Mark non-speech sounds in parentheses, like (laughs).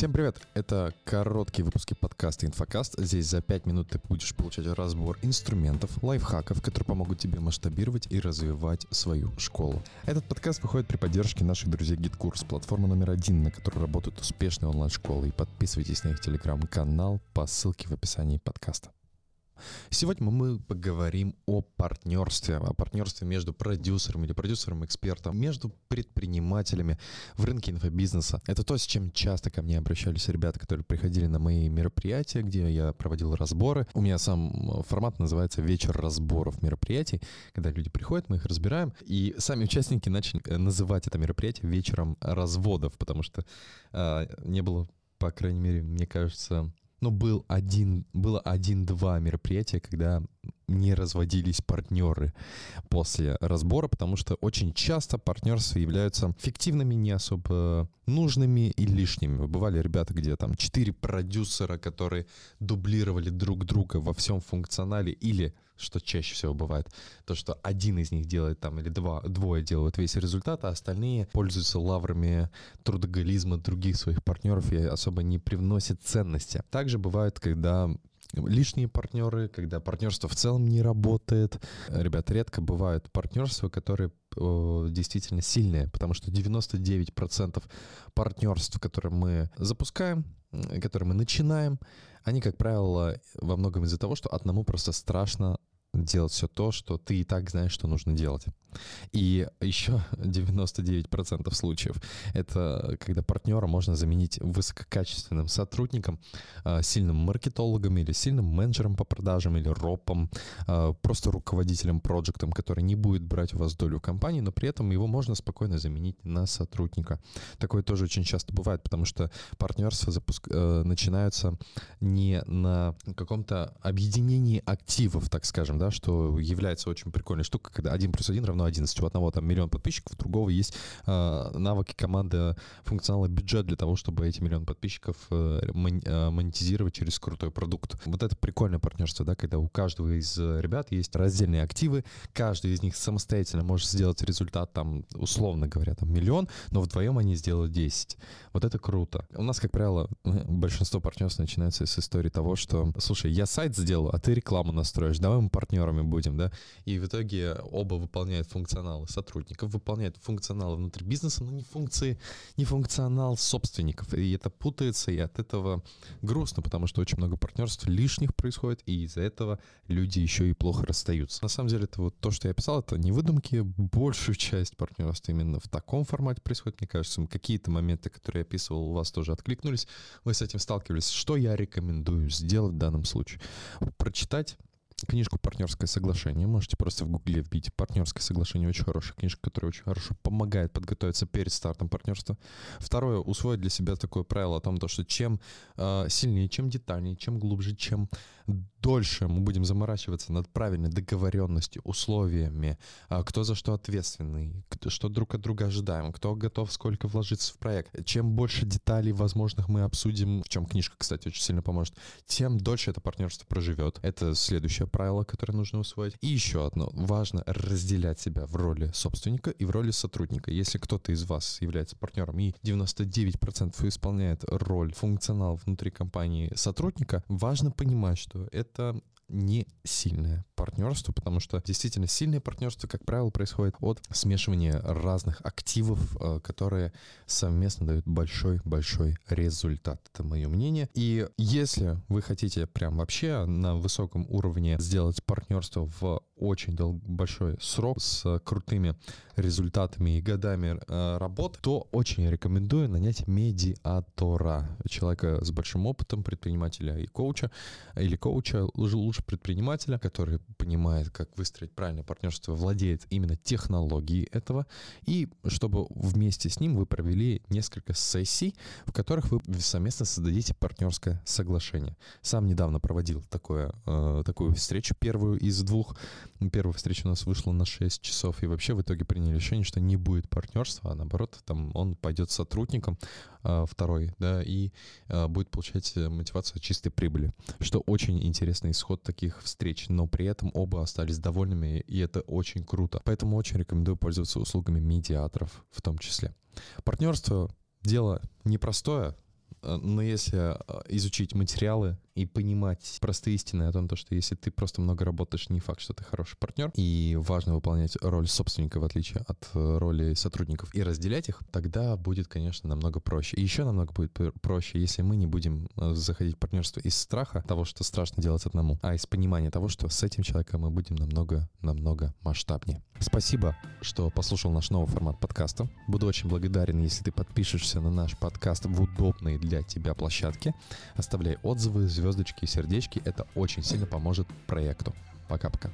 Всем привет! Это короткие выпуски подкаста «Инфокаст». Здесь за 5 минут ты будешь получать разбор инструментов, лайфхаков, которые помогут тебе масштабировать и развивать свою школу. Этот подкаст выходит при поддержке наших друзей GitKurs, платформа номер один, на которой работают успешные онлайн-школы. И подписывайтесь на их телеграм-канал по ссылке в описании подкаста. Сегодня мы поговорим о партнерстве, о партнерстве между продюсером или продюсером-экспертом, между предпринимателями в рынке инфобизнеса. Это то, с чем часто ко мне обращались ребята, которые приходили на мои мероприятия, где я проводил разборы. У меня сам формат называется «Вечер разборов мероприятий», когда люди приходят, мы их разбираем, и сами участники начали называть это мероприятие «Вечером разводов», потому что э, не было по крайней мере, мне кажется, ну, был один, было один-два мероприятия, когда не разводились партнеры после разбора, потому что очень часто партнерства являются фиктивными, не особо нужными и лишними. Бывали ребята, где там четыре продюсера, которые дублировали друг друга во всем функционале, или, что чаще всего бывает, то, что один из них делает там, или два, двое делают весь результат, а остальные пользуются лаврами трудоголизма других своих партнеров и особо не привносят ценности. Также бывает, когда лишние партнеры, когда партнерство в целом не работает. Ребята, редко бывают партнерства, которые э, действительно сильные, потому что 99% партнерств, которые мы запускаем, которые мы начинаем, они, как правило, во многом из-за того, что одному просто страшно делать все то, что ты и так знаешь, что нужно делать. И еще (laughs) 99% случаев — это когда партнера можно заменить высококачественным сотрудником, а, сильным маркетологом или сильным менеджером по продажам или ропом, а, просто руководителем проектом, который не будет брать у вас долю компании, но при этом его можно спокойно заменить на сотрудника. Такое тоже очень часто бывает, потому что партнерства запуск... Э, начинаются не на каком-то объединении активов, так скажем, да, что является очень прикольной штукой, когда 1 плюс 1 равно 11. У одного там миллион подписчиков, у другого есть э, навыки команды функционала бюджет для того, чтобы эти миллион подписчиков э, э, монетизировать через крутой продукт. Вот это прикольное партнерство, да, когда у каждого из ребят есть раздельные активы, каждый из них самостоятельно может сделать результат там, условно говоря, там миллион, но вдвоем они сделают 10. Вот это круто. У нас, как правило, большинство партнерств начинается с истории того, что, слушай, я сайт сделаю, а ты рекламу настроишь, давай мы партнерами будем, да, и в итоге оба выполняют функционалы сотрудников, выполняют функционалы внутри бизнеса, но не функции, не функционал собственников, и это путается, и от этого грустно, потому что очень много партнерств лишних происходит, и из-за этого люди еще и плохо расстаются. На самом деле, это вот то, что я писал, это не выдумки, большую часть партнерств именно в таком формате происходит, мне кажется, какие-то моменты, которые я описывал, у вас тоже откликнулись, вы с этим сталкивались. Что я рекомендую сделать в данном случае? Прочитать книжку «Партнерское соглашение». Можете просто в гугле вбить «Партнерское соглашение». Очень хорошая книжка, которая очень хорошо помогает подготовиться перед стартом партнерства. Второе, усвоить для себя такое правило о том, что чем э, сильнее, чем детальнее, чем глубже, чем дольше мы будем заморачиваться над правильной договоренностью, условиями, а, кто за что ответственный, что друг от друга ожидаем, кто готов сколько вложиться в проект. Чем больше деталей возможных мы обсудим, в чем книжка, кстати, очень сильно поможет, тем дольше это партнерство проживет. Это следующее правило, которое нужно усвоить. И еще одно. Важно разделять себя в роли собственника и в роли сотрудника. Если кто-то из вас является партнером и 99% исполняет роль, функционал внутри компании сотрудника, важно понимать, что это не сильное партнерство, потому что действительно сильное партнерство, как правило, происходит от смешивания разных активов, э, которые совместно дают большой-большой результат. Это мое мнение. И если вы хотите прям вообще на высоком уровне сделать партнерство в очень дол- большой срок с крутыми результатами и годами э, работы, то очень рекомендую нанять медиатора, человека с большим опытом, предпринимателя и коуча, или коуча, лучше предпринимателя, который понимает, как выстроить правильное партнерство, владеет именно технологией этого, и чтобы вместе с ним вы провели несколько сессий, в которых вы совместно создадите партнерское соглашение. Сам недавно проводил такое, э, такую встречу, первую из двух, Первая встреча у нас вышла на 6 часов, и вообще в итоге приняли решение, что не будет партнерства, а наоборот, там он пойдет сотрудником, а, второй, да, и а, будет получать э, мотивацию чистой прибыли, что очень интересный исход таких встреч, но при этом оба остались довольными, и это очень круто. Поэтому очень рекомендую пользоваться услугами медиаторов в том числе. Партнерство — дело непростое, но если э, изучить материалы и понимать простые истины о том, что если ты просто много работаешь, не факт, что ты хороший партнер, и важно выполнять роль собственника в отличие от э, роли сотрудников и разделять их, тогда будет, конечно, намного проще. И еще намного будет проще, если мы не будем заходить в партнерство из страха того, что страшно делать одному, а из понимания того, что с этим человеком мы будем намного-намного масштабнее. Спасибо, что послушал наш новый формат подкаста. Буду очень благодарен, если ты подпишешься на наш подкаст в удобной для тебя площадке. Оставляй отзывы, звездочки и сердечки. Это очень сильно поможет проекту. Пока-пока.